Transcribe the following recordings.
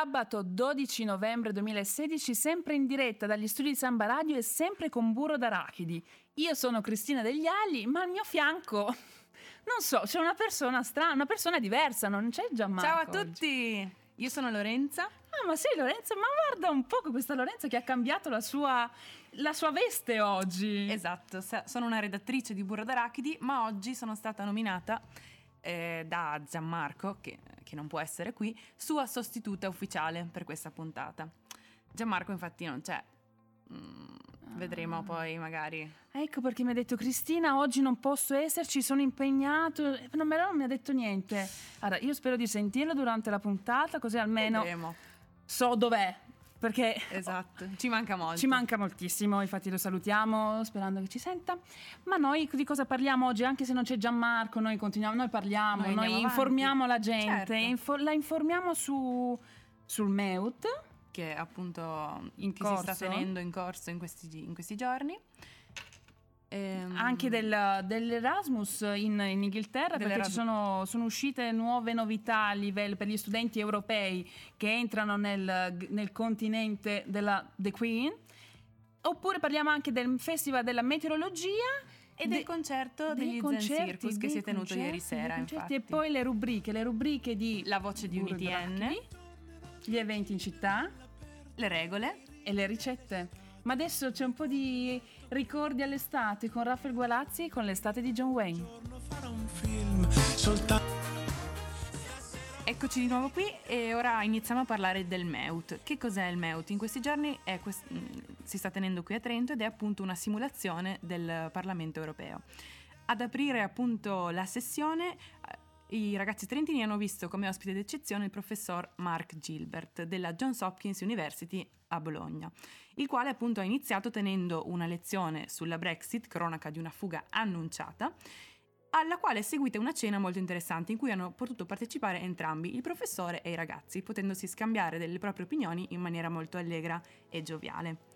Sabato 12 novembre 2016, sempre in diretta dagli studi di Samba Radio e sempre con burro d'arachidi. Io sono Cristina Degli Ali, ma al mio fianco, non so, c'è una persona strana, una persona diversa, non c'è Gianmarco. Ciao a tutti, io sono Lorenza. Ah, ma sei Lorenza? Ma guarda un po' questa Lorenza che ha cambiato la sua, la sua veste oggi. Esatto, sono una redattrice di Burro d'Arachidi, ma oggi sono stata nominata eh, da Gianmarco, che, che, non può essere qui, sua sostituta ufficiale per questa puntata. Gianmarco infatti non c'è. Mm, vedremo ah. poi magari. Ecco perché mi ha detto Cristina, oggi non posso esserci, sono impegnato. Non, non mi ha detto niente. Allora, io spero di sentirlo durante la puntata, così almeno vedremo. so dov'è, perché esatto, ci manca molto. Ci manca moltissimo, infatti lo salutiamo sperando che ci senta. Ma noi di cosa parliamo oggi? Anche se non c'è Gianmarco, noi continuiamo, noi parliamo, noi, noi informiamo la gente, certo. info- la informiamo su, sul MEUT che appunto in che corso. si sta tenendo in corso in questi, in questi giorni. Ehm, Anche del, dell'Erasmus in, in Inghilterra, perché ci sono, sono, uscite nuove novità a livello per gli studenti europei che entrano nel, nel continente della The Queen. Oppure parliamo anche del Festival della Meteorologia e del concerto degli concerti, Zen Circus che si è tenuto ieri sera. Infatti. E poi le rubriche, le rubriche di La voce di UNITN, gli eventi in città, le regole e le ricette. Ma adesso c'è un po' di ricordi all'estate con Raffaele Gualazzi e con l'estate di John Wayne. Eccoci di nuovo qui e ora iniziamo a parlare del MEUT. Che cos'è il MEUT? In questi giorni quest- si sta tenendo qui a Trento ed è appunto una simulazione del Parlamento europeo. Ad aprire appunto la sessione i ragazzi trentini hanno visto come ospite d'eccezione il professor Mark Gilbert della Johns Hopkins University a Bologna, il quale appunto ha iniziato tenendo una lezione sulla Brexit, cronaca di una fuga annunciata, alla quale è seguita una cena molto interessante in cui hanno potuto partecipare entrambi, il professore e i ragazzi, potendosi scambiare delle proprie opinioni in maniera molto allegra e gioviale.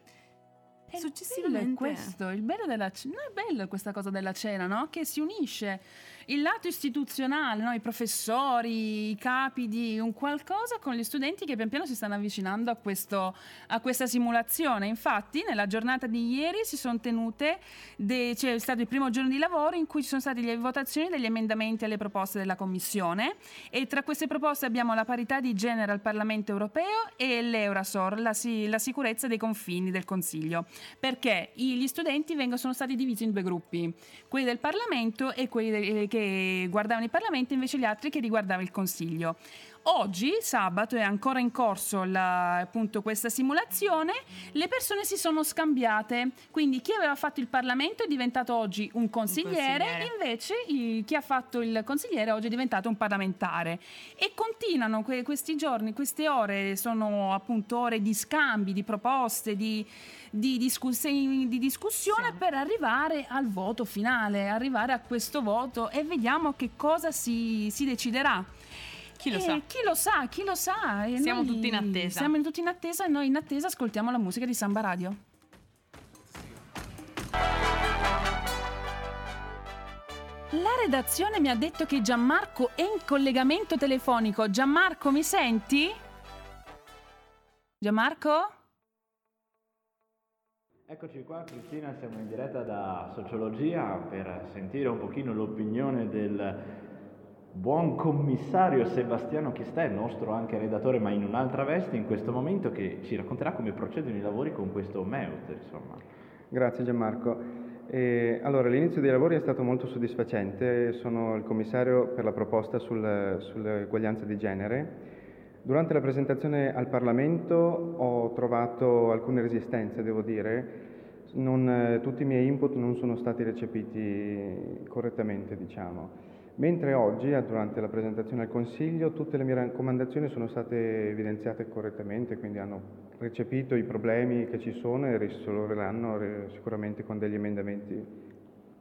E Successivamente il questo, il bello della cena, è bello questa cosa della cena, no? Che si unisce il lato istituzionale, no? i professori, i capi di un qualcosa con gli studenti che pian piano si stanno avvicinando a, questo, a questa simulazione. Infatti nella giornata di ieri si sono tenute, de, cioè, è stato il primo giorno di lavoro in cui ci sono state le votazioni degli emendamenti alle proposte della Commissione e tra queste proposte abbiamo la parità di genere al Parlamento europeo e l'Eurasor, la, la sicurezza dei confini del Consiglio, perché gli studenti vengono, sono stati divisi in due gruppi, quelli del Parlamento e quelli del, che guardavano il Parlamento, invece gli altri che riguardavano il Consiglio. Oggi, sabato, è ancora in corso la, appunto questa simulazione, le persone si sono scambiate, quindi chi aveva fatto il Parlamento è diventato oggi un consigliere, un consigliere. invece il, chi ha fatto il consigliere oggi è diventato un parlamentare. E continuano que, questi giorni, queste ore, sono appunto ore di scambi, di proposte, di, di, discuss- di discussione sì. per arrivare al voto finale, arrivare a questo voto e vediamo che cosa si, si deciderà. Chi lo sa? Chi lo sa, chi lo sa. E siamo tutti in attesa. Siamo tutti in attesa e noi in attesa ascoltiamo la musica di Samba Radio. La redazione mi ha detto che Gianmarco è in collegamento telefonico. Gianmarco, mi senti? Gianmarco? Eccoci qua Cristina, siamo in diretta da Sociologia per sentire un pochino l'opinione del buon commissario Sebastiano Chistè, nostro anche redattore ma in un'altra veste in questo momento, che ci racconterà come procedono i lavori con questo MEUT. Insomma. Grazie Gianmarco. E, allora, l'inizio dei lavori è stato molto soddisfacente, sono il commissario per la proposta sul, sull'eguaglianza di genere. Durante la presentazione al Parlamento ho trovato alcune resistenze, devo dire, non, tutti i miei input non sono stati recepiti correttamente, diciamo. Mentre oggi, eh, durante la presentazione al Consiglio, tutte le mie raccomandazioni sono state evidenziate correttamente, quindi hanno recepito i problemi che ci sono e risolveranno sicuramente con degli emendamenti.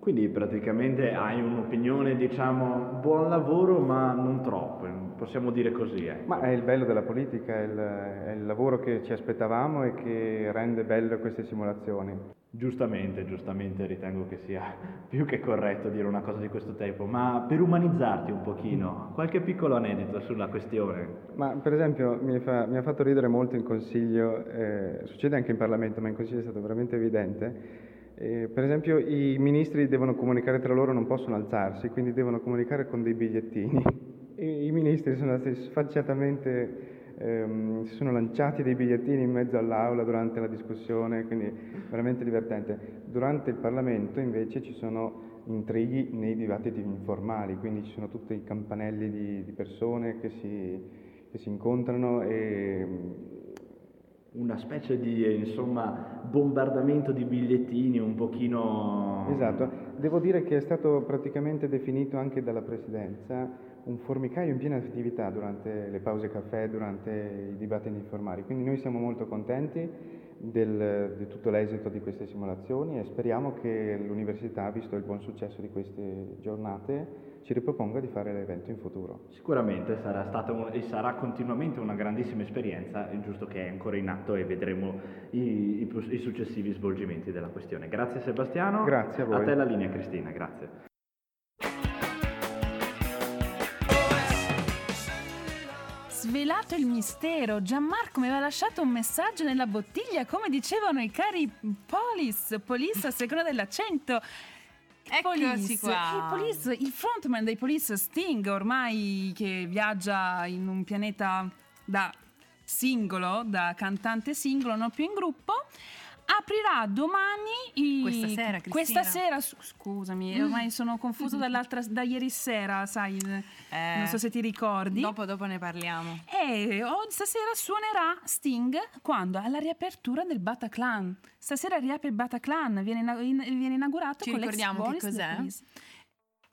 Quindi praticamente hai un'opinione, diciamo, buon lavoro ma non troppo, possiamo dire così. Eh. Ma è il bello della politica, è il, è il lavoro che ci aspettavamo e che rende belle queste simulazioni. Giustamente, giustamente ritengo che sia più che corretto dire una cosa di questo tipo, ma per umanizzarti un pochino, qualche piccolo aneddoto sulla questione. Ma per esempio mi, fa, mi ha fatto ridere molto in consiglio, eh, succede anche in Parlamento, ma in consiglio è stato veramente evidente. Eh, per esempio i ministri devono comunicare tra loro, non possono alzarsi, quindi devono comunicare con dei bigliettini. E I ministri sono stati sfacciatamente ehm, si sono lanciati dei bigliettini in mezzo all'aula durante la discussione, quindi veramente divertente. Durante il Parlamento invece ci sono intrighi nei dibattiti informali, quindi ci sono tutti i campanelli di, di persone che si, che si incontrano e una specie di insomma, bombardamento di bigliettini un pochino... Esatto, devo dire che è stato praticamente definito anche dalla Presidenza un formicaio in piena attività durante le pause caffè, durante i dibattiti informali, quindi noi siamo molto contenti del, di tutto l'esito di queste simulazioni e speriamo che l'Università, visto il buon successo di queste giornate, ci riproponga di fare l'evento in futuro. Sicuramente sarà stata un, e sarà continuamente una grandissima esperienza, è giusto che è ancora in atto e vedremo i, i, i successivi svolgimenti della questione. Grazie Sebastiano. Grazie a voi. A te la linea Cristina, grazie. svelato il mistero. Gianmarco mi aveva lasciato un messaggio nella bottiglia, come dicevano i cari Polis, Polis a seconda dell'accento. Eccoci qua. Il, police, il frontman dei Police Sting, ormai che viaggia in un pianeta da singolo, da cantante singolo, non più in gruppo aprirà domani i... questa sera Cristina. questa sera scusami mm. ormai sono confuso dall'altra da ieri sera sai eh, non so se ti ricordi. dopo dopo ne parliamo. E oh, stasera suonerà Sting quando? Alla riapertura del Bataclan. Stasera riapre il Bataclan viene, in, viene inaugurato ci con ricordiamo che cos'è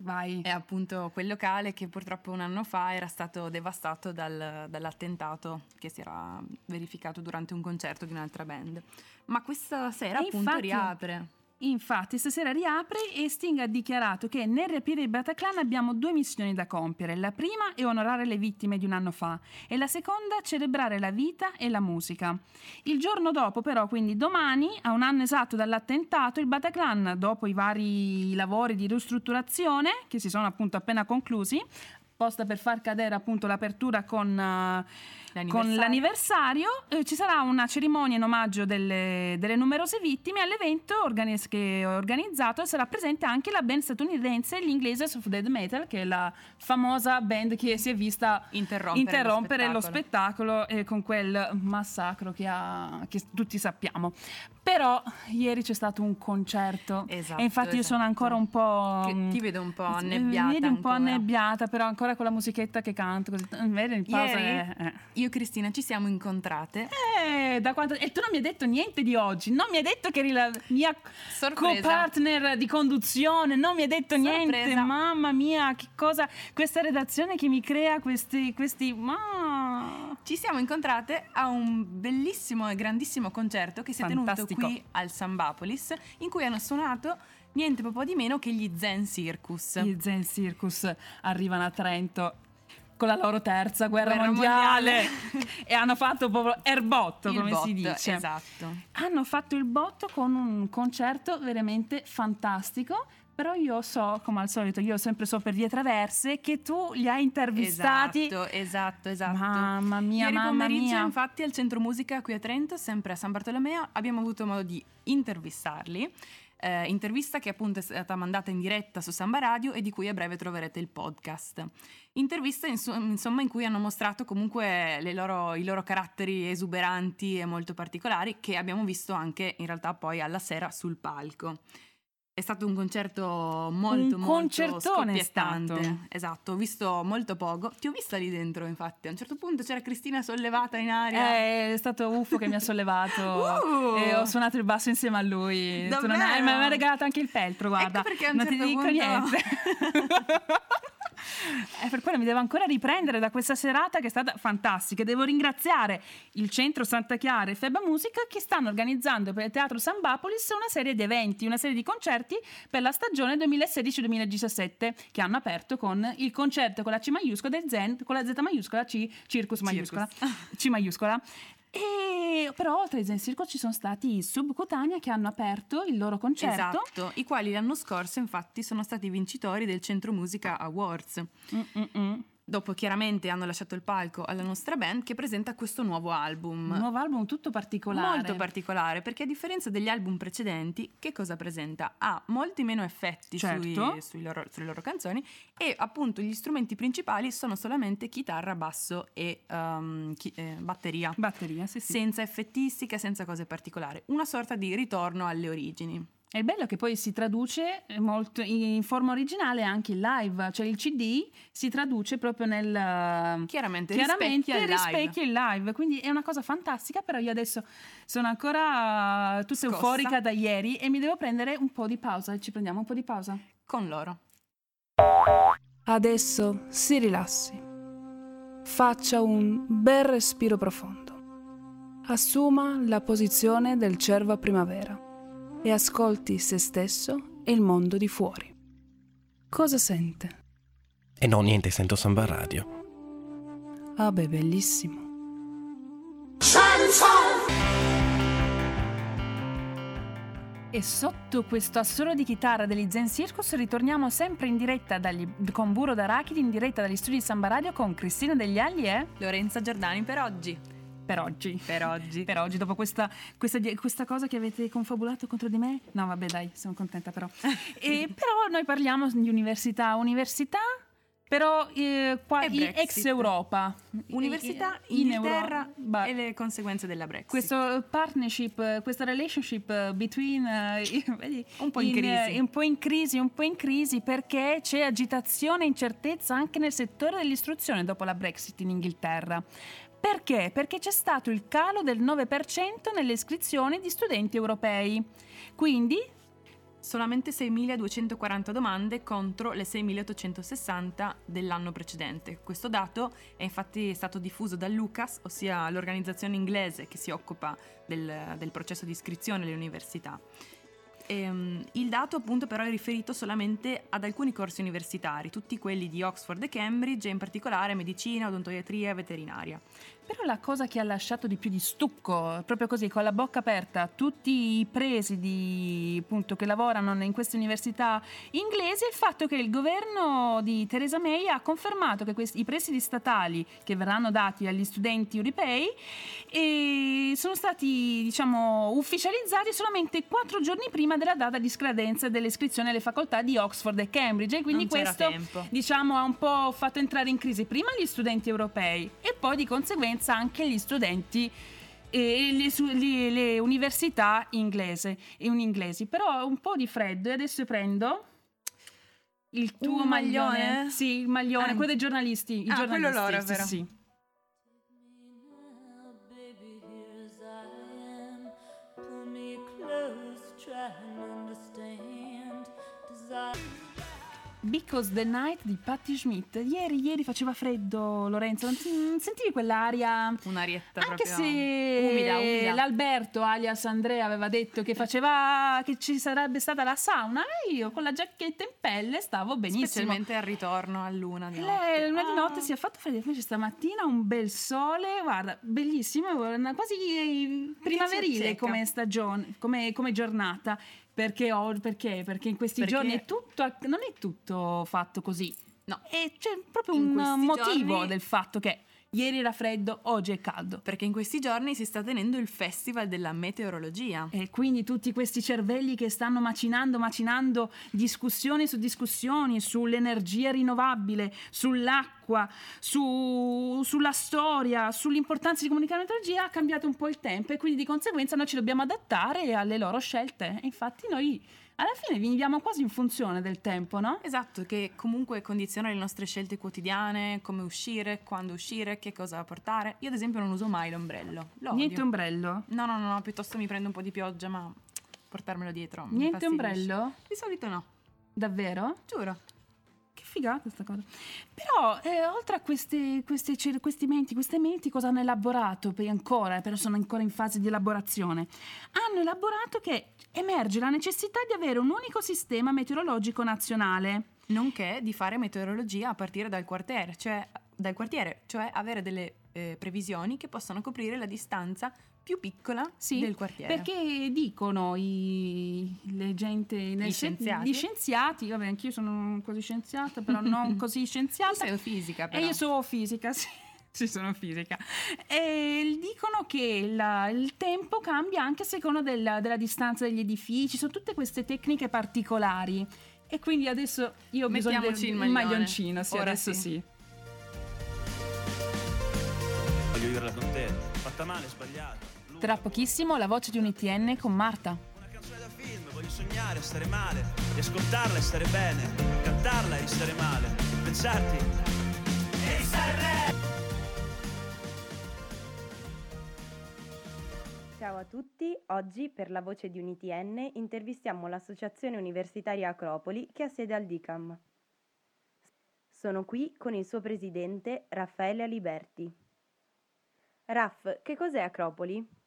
Vai. È appunto quel locale che purtroppo un anno fa era stato devastato dal, dall'attentato che si era verificato durante un concerto di un'altra band. Ma questa sera e appunto infatti, riapre. Infatti, stasera riapre e Sting ha dichiarato che nel riaprire il Bataclan abbiamo due missioni da compiere. La prima è onorare le vittime di un anno fa e la seconda celebrare la vita e la musica. Il giorno dopo, però, quindi domani, a un anno esatto dall'attentato, il Bataclan, dopo i vari lavori di ristrutturazione che si sono appunto appena conclusi, posta per far cadere appunto l'apertura con, uh, l'anniversario, con l'anniversario eh, ci sarà una cerimonia in omaggio delle, delle numerose vittime all'evento organiz- che ho organizzato sarà presente anche la band statunitense gli Ingleses of Dead Metal che è la famosa band che si è vista interrompere, interrompere lo spettacolo, lo spettacolo eh, con quel massacro che, ha, che tutti sappiamo però ieri c'è stato un concerto esatto, e infatti esatto. io sono ancora un po'... Che ti vedo un po' annebbiata. Mi vedi un po' annebbiata, però ancora con la musichetta che canto. Così. Vedi, in pausa ieri, è, eh. Io e Cristina ci siamo incontrate. Eh, da quanto... E tu non mi hai detto niente di oggi, non mi hai detto che eri la mia Sorpresa. co-partner di conduzione, non mi hai detto Sorpresa. niente. Mamma mia, che cosa... Questa redazione che mi crea questi... questi... Ma... Ci siamo incontrate a un bellissimo e grandissimo concerto che si è tenuto qui al Sambapolis, in cui hanno suonato niente po' di meno che gli Zen Circus. Gli Zen Circus arrivano a Trento con la loro terza guerra, guerra mondiale, mondiale. e hanno fatto proprio erbotto, il come botto, si dice. Esatto. Hanno fatto il botto con un concerto veramente fantastico però io so, come al solito, io sempre so per vie traverse che tu li hai intervistati. Esatto, esatto, esatto. Mamma mia, Ieri mamma pomeriggio, mia. infatti, al Centro Musica qui a Trento, sempre a San Bartolomeo, abbiamo avuto modo di intervistarli. Eh, intervista che appunto è stata mandata in diretta su Samba Radio e di cui a breve troverete il podcast. Intervista insomma in cui hanno mostrato comunque loro, i loro caratteri esuberanti e molto particolari che abbiamo visto anche in realtà poi alla sera sul palco. È stato un concerto molto, un molto scoppiettante. Esatto, ho visto molto poco. Ti ho vista lì dentro, infatti. A un certo punto c'era Cristina sollevata in aria. Eh, è stato Uffo che mi ha sollevato uh! e ho suonato il basso insieme a lui. Davvero? Mi ha regalato anche il peltro, guarda. Ecco perché a un non certo ti dico punto... niente. Eh, per quello mi devo ancora riprendere da questa serata che è stata fantastica. Devo ringraziare il Centro Santa Chiara e Feba Musica che stanno organizzando per il Teatro Sambapolis una serie di eventi, una serie di concerti per la stagione 2016-2017 che hanno aperto con il concerto con la C maiuscola del Zen, con la Z maiuscola, C, Circus maiuscola, Circus. C maiuscola. E però oltre ai Zen Circus ci sono stati i Subcutanea che hanno aperto il loro concerto. Esatto, i quali l'anno scorso infatti sono stati vincitori del Centro Musica Awards. Mm-mm. Dopo chiaramente hanno lasciato il palco alla nostra band che presenta questo nuovo album. Un nuovo album tutto particolare. Molto particolare perché a differenza degli album precedenti, che cosa presenta? Ha molti meno effetti certo. sui, loro, sulle loro canzoni e appunto gli strumenti principali sono solamente chitarra, basso e um, chi, eh, batteria. Batteria, sì, sì. Senza effettistica, senza cose particolari. Una sorta di ritorno alle origini. È il bello che poi si traduce molto in forma originale anche in live, cioè il CD si traduce proprio nel chiaramente, chiaramente rispecchia, rispecchia il live, quindi è una cosa fantastica, però io adesso sono ancora tutta Scossa. euforica da ieri e mi devo prendere un po' di pausa, ci prendiamo un po' di pausa con loro. Adesso si rilassi. Faccia un bel respiro profondo. Assuma la posizione del cervo a primavera e ascolti se stesso e il mondo di fuori. Cosa sente? E no, niente, sento Samba Radio. Ah beh, bellissimo. E sotto questo assolo di chitarra degli Zen Circus ritorniamo sempre in diretta dagli, con Buro d'Arachidi, in diretta dagli studi di Samba Radio con Cristina Degli Agli e Lorenza Giordani per oggi per oggi. Per oggi. per oggi, dopo questa, questa, questa, cosa che avete confabulato contro di me. No, vabbè, dai, sono contenta però. e, però noi parliamo di università. Università però eh, qua ex Europa università in Inghilterra Euro- e le conseguenze della Brexit questo partnership questa relationship between uh, un po' in, in crisi un po' in crisi un po' in crisi perché c'è agitazione e incertezza anche nel settore dell'istruzione dopo la Brexit in Inghilterra perché? Perché c'è stato il calo del 9% nelle iscrizioni di studenti europei. Quindi solamente 6.240 domande contro le 6.860 dell'anno precedente. Questo dato è infatti stato diffuso dall'UCAS, ossia l'organizzazione inglese che si occupa del, del processo di iscrizione alle università. Ehm, il dato appunto però è riferito solamente ad alcuni corsi universitari, tutti quelli di Oxford e Cambridge, e in particolare medicina, odontoiatria e veterinaria. Però la cosa che ha lasciato di più di stucco, proprio così, con la bocca aperta, tutti i presidi appunto, che lavorano in queste università inglesi, è il fatto che il governo di Theresa May ha confermato che questi, i presidi statali che verranno dati agli studenti europei eh, sono stati diciamo, ufficializzati solamente quattro giorni prima della data di scadenza dell'iscrizione alle facoltà di Oxford e Cambridge. E quindi questo diciamo, ha un po' fatto entrare in crisi prima gli studenti europei e poi di conseguenza conseguenza anche gli studenti e le, le, le università inglese, inglesi. Però un po' di freddo e adesso prendo il tuo maglione. maglione. Sì, il maglione, eh. quello dei giornalisti. I ah, giornalisti, quello loro, vero? Sì. Because the Night di Patti Schmidt. Ieri, ieri faceva freddo, Lorenzo. Sentivi quell'aria? Un'arietta Anche proprio se umida, umida. l'Alberto, alias Andrea, aveva detto che faceva che ci sarebbe stata la sauna. E io con la giacchetta in pelle stavo benissimo. Specialmente al ritorno a luna di notte. Le, luna di notte si è fatto freddo. Invece stamattina un bel sole, guarda, bellissimo, quasi primaverile come stagione, come, come giornata. Perché, ho, perché? Perché in questi perché... giorni è tutto, non è tutto fatto così. No, e c'è proprio in un motivo giorni... del fatto che Ieri era freddo, oggi è caldo. Perché in questi giorni si sta tenendo il festival della meteorologia. E quindi tutti questi cervelli che stanno macinando, macinando discussioni su discussioni sull'energia rinnovabile, sull'acqua, su, sulla storia, sull'importanza di comunicare l'energia, ha cambiato un po' il tempo e quindi di conseguenza noi ci dobbiamo adattare alle loro scelte. Infatti noi alla fine viviamo quasi in funzione del tempo, no? Esatto, che comunque condiziona le nostre scelte quotidiane, come uscire, quando uscire, che cosa portare. Io ad esempio non uso mai l'ombrello. Lo Niente ombrello? No, no, no, no, piuttosto mi prendo un po' di pioggia, ma portarmelo dietro. Niente ombrello? Di solito no. Davvero? Giuro figata questa cosa. Però, eh, oltre a queste, queste, questi menti, queste menti cosa hanno elaborato? Poi ancora, però sono ancora in fase di elaborazione. Hanno elaborato che emerge la necessità di avere un unico sistema meteorologico nazionale. Nonché di fare meteorologia a partire dal quartiere, cioè, dal quartiere, cioè avere delle eh, previsioni che possano coprire la distanza più piccola sì, del quartiere. Perché dicono i, le gente, gli, scienziati. gli scienziati, vabbè anch'io sono quasi scienziata, però non così scienziata. Tu sei fisica però. E io sono fisica, sì. Sì, sono fisica. E dicono che la, il tempo cambia anche a seconda della, della distanza degli edifici, sono tutte queste tecniche particolari. E quindi adesso io ho bisogno del il maglioncino, sì, Ora adesso sì. sì. Voglio viverla con te, fatta male, sbagliata. Tra pochissimo la voce di un ITN con Marta. Una canzone da film, voglio sognare, stare male, riascoltarla e stare bene, cantarla e stare male, pensarti e stare bene. Ciao a tutti, oggi per la voce di un ITN intervistiamo l'Associazione Universitaria Acropoli che ha sede al DICAM. Sono qui con il suo presidente Raffaele Aliberti. Raff, che cos'è Acropoli?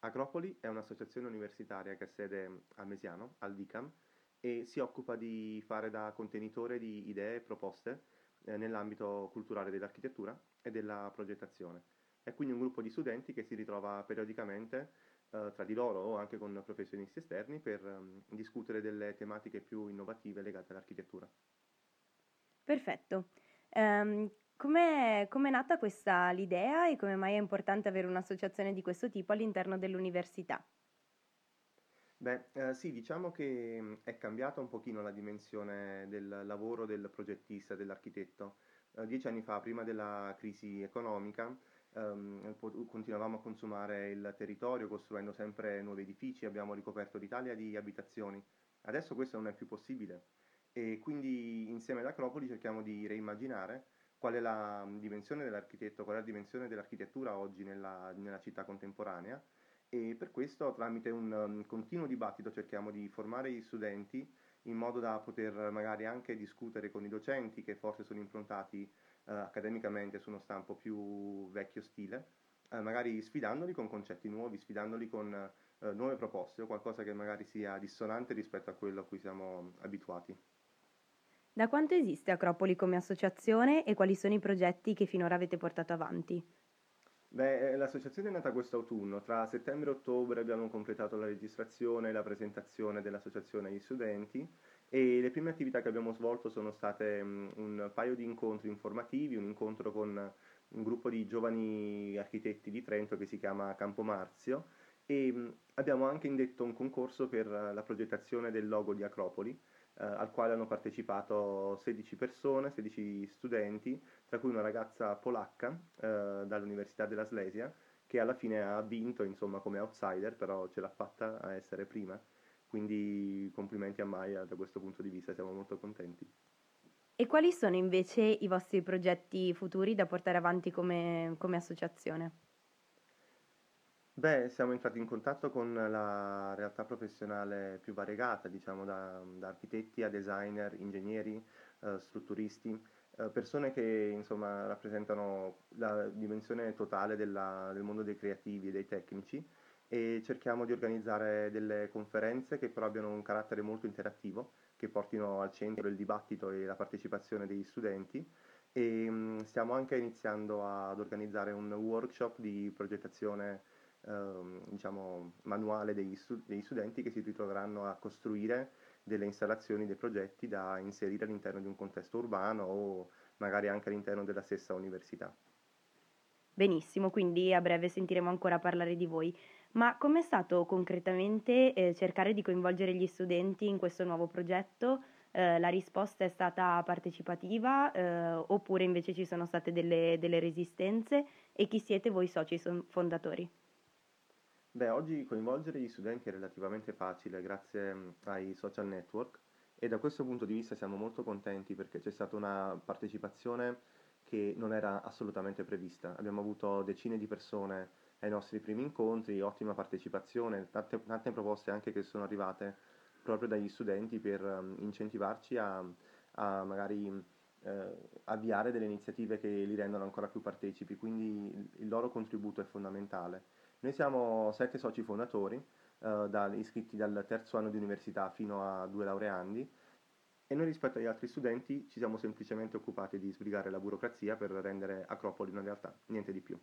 Acropoli è un'associazione universitaria che ha sede a Mesiano, al DICAM, e si occupa di fare da contenitore di idee e proposte eh, nell'ambito culturale dell'architettura e della progettazione. È quindi un gruppo di studenti che si ritrova periodicamente eh, tra di loro o anche con professionisti esterni per um, discutere delle tematiche più innovative legate all'architettura. Perfetto. Um, come è nata questa l'idea e come mai è importante avere un'associazione di questo tipo all'interno dell'università? Beh, eh, sì, diciamo che è cambiata un pochino la dimensione del lavoro del progettista, dell'architetto. Eh, dieci anni fa, prima della crisi economica, Um, continuavamo a consumare il territorio costruendo sempre nuovi edifici, abbiamo ricoperto l'Italia di abitazioni. Adesso questo non è più possibile e quindi insieme ad Acropoli cerchiamo di reimmaginare qual è la dimensione dell'architetto, qual è la dimensione dell'architettura oggi nella, nella città contemporanea e per questo tramite un um, continuo dibattito cerchiamo di formare gli studenti in modo da poter magari anche discutere con i docenti che forse sono improntati eh, accademicamente su uno stampo più vecchio stile, eh, magari sfidandoli con concetti nuovi, sfidandoli con eh, nuove proposte o qualcosa che magari sia dissonante rispetto a quello a cui siamo abituati. Da quanto esiste Acropoli come associazione e quali sono i progetti che finora avete portato avanti? Beh, l'associazione è nata quest'autunno, tra settembre e ottobre abbiamo completato la registrazione e la presentazione dell'associazione agli studenti e le prime attività che abbiamo svolto sono state um, un paio di incontri informativi, un incontro con un gruppo di giovani architetti di Trento che si chiama Campo Marzio e um, abbiamo anche indetto un concorso per la progettazione del logo di Acropoli eh, al quale hanno partecipato 16 persone, 16 studenti, tra cui una ragazza polacca eh, dall'Università della Slesia che alla fine ha vinto insomma come outsider, però ce l'ha fatta a essere prima quindi complimenti a Maya da questo punto di vista, siamo molto contenti. E quali sono invece i vostri progetti futuri da portare avanti come, come associazione? Beh, siamo entrati in contatto con la realtà professionale più variegata, diciamo da, da architetti a designer, ingegneri, eh, strutturisti, eh, persone che insomma rappresentano la dimensione totale della, del mondo dei creativi e dei tecnici e cerchiamo di organizzare delle conferenze che però abbiano un carattere molto interattivo, che portino al centro il dibattito e la partecipazione degli studenti e mh, stiamo anche iniziando ad organizzare un workshop di progettazione ehm, diciamo, manuale degli, stu- degli studenti che si ritroveranno a costruire delle installazioni, dei progetti da inserire all'interno di un contesto urbano o magari anche all'interno della stessa università. Benissimo, quindi a breve sentiremo ancora parlare di voi. Ma com'è stato concretamente eh, cercare di coinvolgere gli studenti in questo nuovo progetto? Eh, la risposta è stata partecipativa eh, oppure invece ci sono state delle, delle, resistenze? E chi siete voi soci fondatori? Beh, oggi coinvolgere gli studenti è relativamente facile grazie mm, ai social network e da questo punto di vista siamo molto contenti perché c'è stata una partecipazione che non era assolutamente prevista. Abbiamo avuto decine di persone ai nostri primi incontri, ottima partecipazione, tante, tante proposte anche che sono arrivate proprio dagli studenti per um, incentivarci a, a magari eh, avviare delle iniziative che li rendono ancora più partecipi, quindi il loro contributo è fondamentale. Noi siamo sette soci fondatori, eh, da, iscritti dal terzo anno di università fino a due laureandi, e noi rispetto agli altri studenti ci siamo semplicemente occupati di sbrigare la burocrazia per rendere Acropoli una realtà, niente di più.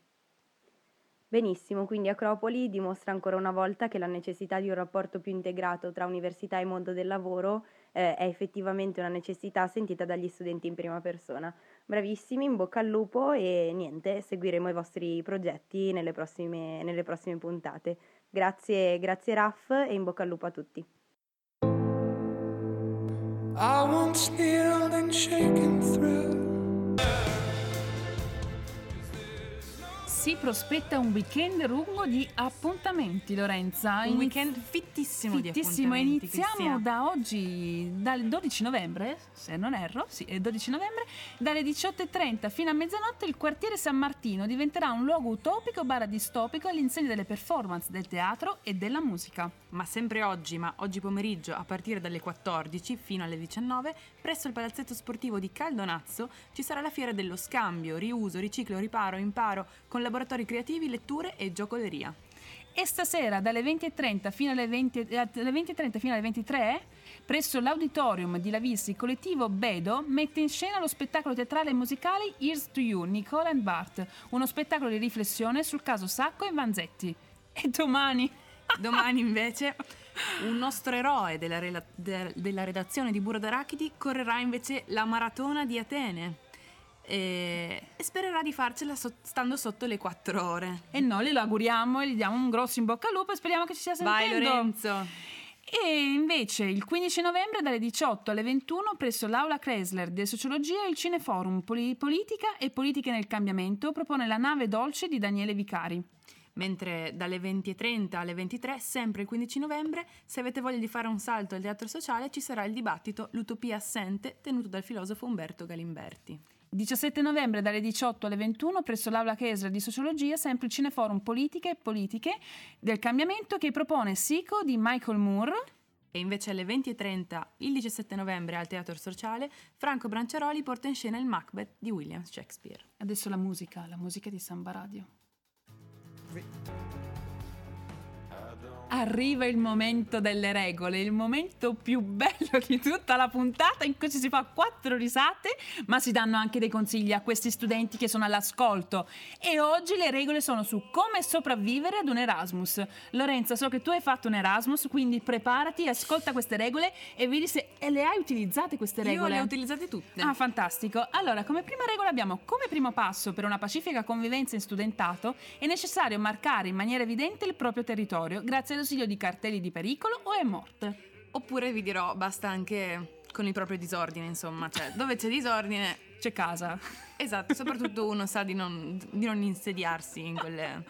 Benissimo, quindi Acropoli dimostra ancora una volta che la necessità di un rapporto più integrato tra università e mondo del lavoro eh, è effettivamente una necessità sentita dagli studenti in prima persona. Bravissimi, in bocca al lupo e niente, seguiremo i vostri progetti nelle prossime, nelle prossime puntate. Grazie, grazie Raff e in bocca al lupo a tutti. I once kneeled and shaken through si prospetta un weekend lungo di appuntamenti, Lorenza. Un weekend fittissimo, fittissimo. di appuntamenti. Iniziamo da oggi, dal 12 novembre, se non erro, sì, è il 12 novembre, dalle 18.30 fino a mezzanotte il quartiere San Martino diventerà un luogo utopico barra distopico all'insegna delle performance del teatro e della musica. Ma sempre oggi, ma oggi pomeriggio a partire dalle 14 fino alle 19, presso il palazzetto sportivo di Caldonazzo ci sarà la fiera dello scambio, riuso, riciclo, riparo, imparo, con laboratori creativi, letture e giocoleria. E stasera dalle 20.30 fino alle, 20, eh, alle 20.30 fino alle 23 presso l'auditorium di Lavissi, collettivo Bedo mette in scena lo spettacolo teatrale e musicale Here's to You, Nicola and Bart, uno spettacolo di riflessione sul caso Sacco e Vanzetti. E domani... Domani invece un nostro eroe della, rela- de- della redazione di Burro d'Arachidi correrà invece la maratona di Atene e, spererà di farcela so- stando sotto le 4 ore. E noi glielo auguriamo e gli diamo un grosso in bocca al lupo e speriamo che ci sia sentendo. Vai Lorenzo! E invece il 15 novembre dalle 18 alle 21 presso l'Aula Chrysler di Sociologia il Cineforum Poli- Politica e Politiche nel Cambiamento propone La nave dolce di Daniele Vicari mentre dalle 20.30 alle 23, sempre il 15 novembre, se avete voglia di fare un salto al teatro sociale, ci sarà il dibattito L'utopia assente tenuto dal filosofo Umberto Galimberti. 17 novembre dalle 18 alle 21 presso l'Aula Chesra di Sociologia, sempre il Cineforum Politiche e Politiche del Cambiamento che propone Sico di Michael Moore. E invece alle 20.30 il 17 novembre al Teatro Sociale Franco Branciaroli porta in scena il Macbeth di William Shakespeare. Adesso la musica, la musica di Samba Radio. Arriva il momento delle regole, il momento più bello di tutta la puntata in cui ci si fa quattro risate, ma si danno anche dei consigli a questi studenti che sono all'ascolto. E oggi le regole sono su come sopravvivere ad un Erasmus. Lorenza, so che tu hai fatto un Erasmus, quindi preparati, ascolta queste regole e vedi se le hai utilizzate queste regole. Io le ho utilizzate tutte. Ah, fantastico. Allora, come prima regola abbiamo come primo passo per una pacifica convivenza in studentato è necessario marcare in maniera evidente il proprio territorio, grazie consiglio di cartelli di pericolo o è morte? Oppure vi dirò, basta anche con il proprio disordine, insomma, cioè dove c'è disordine c'è casa. Esatto, soprattutto uno sa di non, di non insediarsi in quelle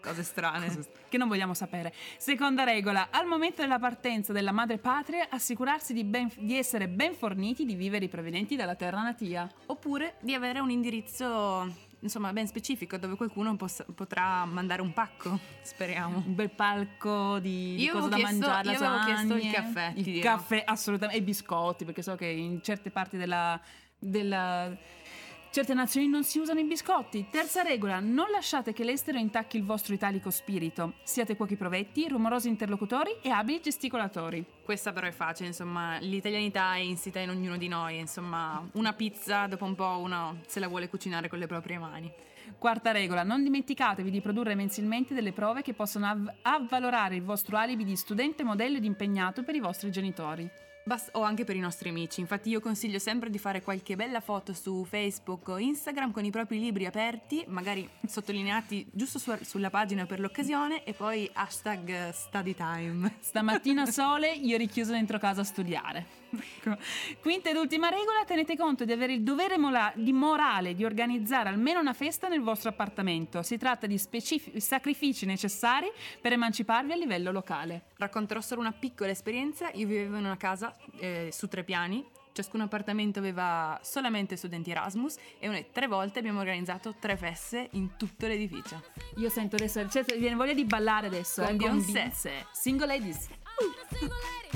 cose strane. Cose che non vogliamo sapere. Seconda regola, al momento della partenza della madre patria, assicurarsi di, ben, di essere ben forniti di viveri provenienti dalla terra natia. Oppure di avere un indirizzo insomma ben specifico dove qualcuno poss- potrà mandare un pacco, speriamo. Un bel palco di, di cosa da chiesto, mangiare, Io avevo chiesto il caffè, il caffè assolutamente e i biscotti, perché so che in certe parti della, della Certe nazioni non si usano i biscotti. Terza regola, non lasciate che l'estero intacchi il vostro italico spirito. Siate cuochi provetti, rumorosi interlocutori e abili gesticolatori. Questa però è facile, insomma, l'italianità è insita in ognuno di noi, insomma, una pizza dopo un po' uno se la vuole cucinare con le proprie mani. Quarta regola, non dimenticatevi di produrre mensilmente delle prove che possano av- avvalorare il vostro alibi di studente modello ed impegnato per i vostri genitori. Bast- o anche per i nostri amici. Infatti io consiglio sempre di fare qualche bella foto su Facebook o Instagram con i propri libri aperti, magari sottolineati giusto su- sulla pagina per l'occasione e poi hashtag study time. Stamattina sole, io richiuso dentro casa a studiare. Ecco. Quinta ed ultima regola, tenete conto di avere il dovere mola- di morale di organizzare almeno una festa nel vostro appartamento. Si tratta di specifici sacrifici necessari per emanciparvi a livello locale. Racconterò solo una piccola esperienza. Io vivevo in una casa eh, su tre piani ciascun appartamento aveva solamente studenti Erasmus e noi tre volte abbiamo organizzato tre feste in tutto l'edificio. Io sento adesso, cioè, viene voglia di ballare adesso. Con eh, Beyoncé. Single ladies. Uh.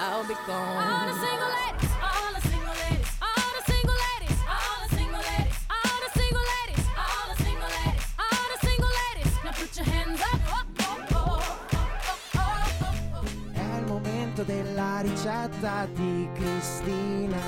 I'll be gone. All the single ladies, all the single ladies, all the single ladies, all the single ladies, all the single ladies, all the single ladies, all the single ladies. Now put your hands up. È il momento della ricetta di Cristina.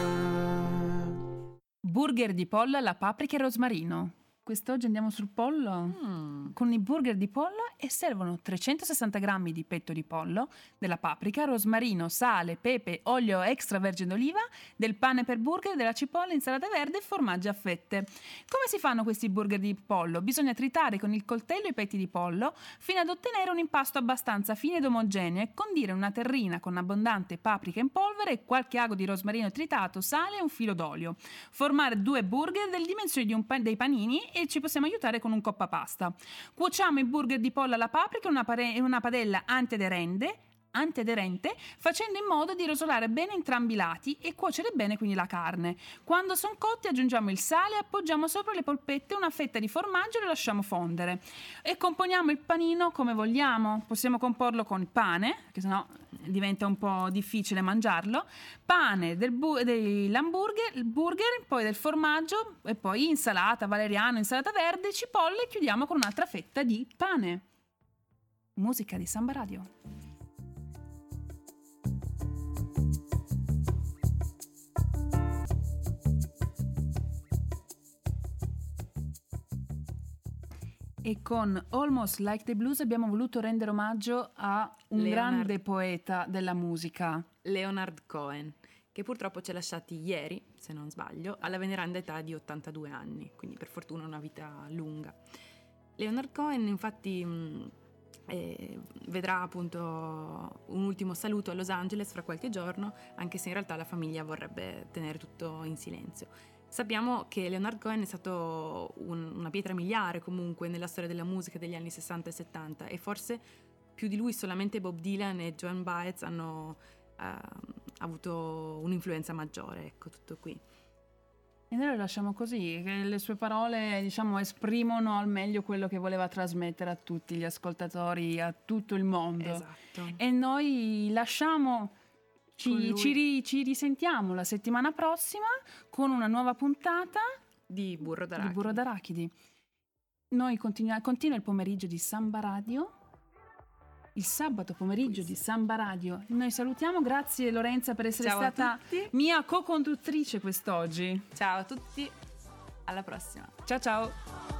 Burger di pollo alla paprika e rosmarino. Quest'oggi andiamo sul pollo Mm. con i burger di pollo e servono 360 grammi di petto di pollo, della paprika, rosmarino, sale, pepe, olio extravergine d'oliva, del pane per burger, della cipolla, insalata verde e formaggio a fette. Come si fanno questi burger di pollo? Bisogna tritare con il coltello i petti di pollo fino ad ottenere un impasto abbastanza fine ed omogeneo e condire una terrina con abbondante paprika in polvere e qualche ago di rosmarino tritato, sale e un filo d'olio. Formare due burger delle dimensioni di un pa- dei panini e ci possiamo aiutare con un coppa pasta. Cuociamo i burger di pollo alla paprika in una, pare- una padella antiaderente antiaderente facendo in modo di rosolare bene entrambi i lati e cuocere bene quindi la carne. Quando sono cotti aggiungiamo il sale, appoggiamo sopra le polpette una fetta di formaggio e lo lasciamo fondere. E componiamo il panino come vogliamo. Possiamo comporlo con pane, che sennò diventa un po' difficile mangiarlo, pane del bu- dell'hamburger, il burger, poi del formaggio e poi insalata valeriano, insalata verde, cipolle e chiudiamo con un'altra fetta di pane. Musica di Samba Radio. E con Almost Like the Blues abbiamo voluto rendere omaggio a un Leonard. grande poeta della musica. Leonard Cohen, che purtroppo ci ha lasciati ieri, se non sbaglio, alla veneranda età di 82 anni, quindi per fortuna una vita lunga. Leonard Cohen infatti mh, eh, vedrà appunto un ultimo saluto a Los Angeles fra qualche giorno, anche se in realtà la famiglia vorrebbe tenere tutto in silenzio. Sappiamo che Leonard Cohen è stato un- una pietra miliare comunque nella storia della musica degli anni 60 e 70 e forse più di lui solamente Bob Dylan e Joan Baez hanno ehm, avuto un'influenza maggiore, ecco tutto qui. E noi lo lasciamo così, che le sue parole diciamo esprimono al meglio quello che voleva trasmettere a tutti gli ascoltatori, a tutto il mondo. Esatto. E noi lasciamo, ci, ci ri- ci risentiamo la settimana prossima con una nuova puntata Di Burro di d'Arachidi. Burro d'Arachidi. Noi continua, continua il pomeriggio di Samba Radio. Il sabato pomeriggio di Samba Radio. Noi salutiamo, grazie Lorenza per essere Ciao stata mia co-conduttrice quest'oggi. Ciao a tutti, alla prossima. Ciao ciao.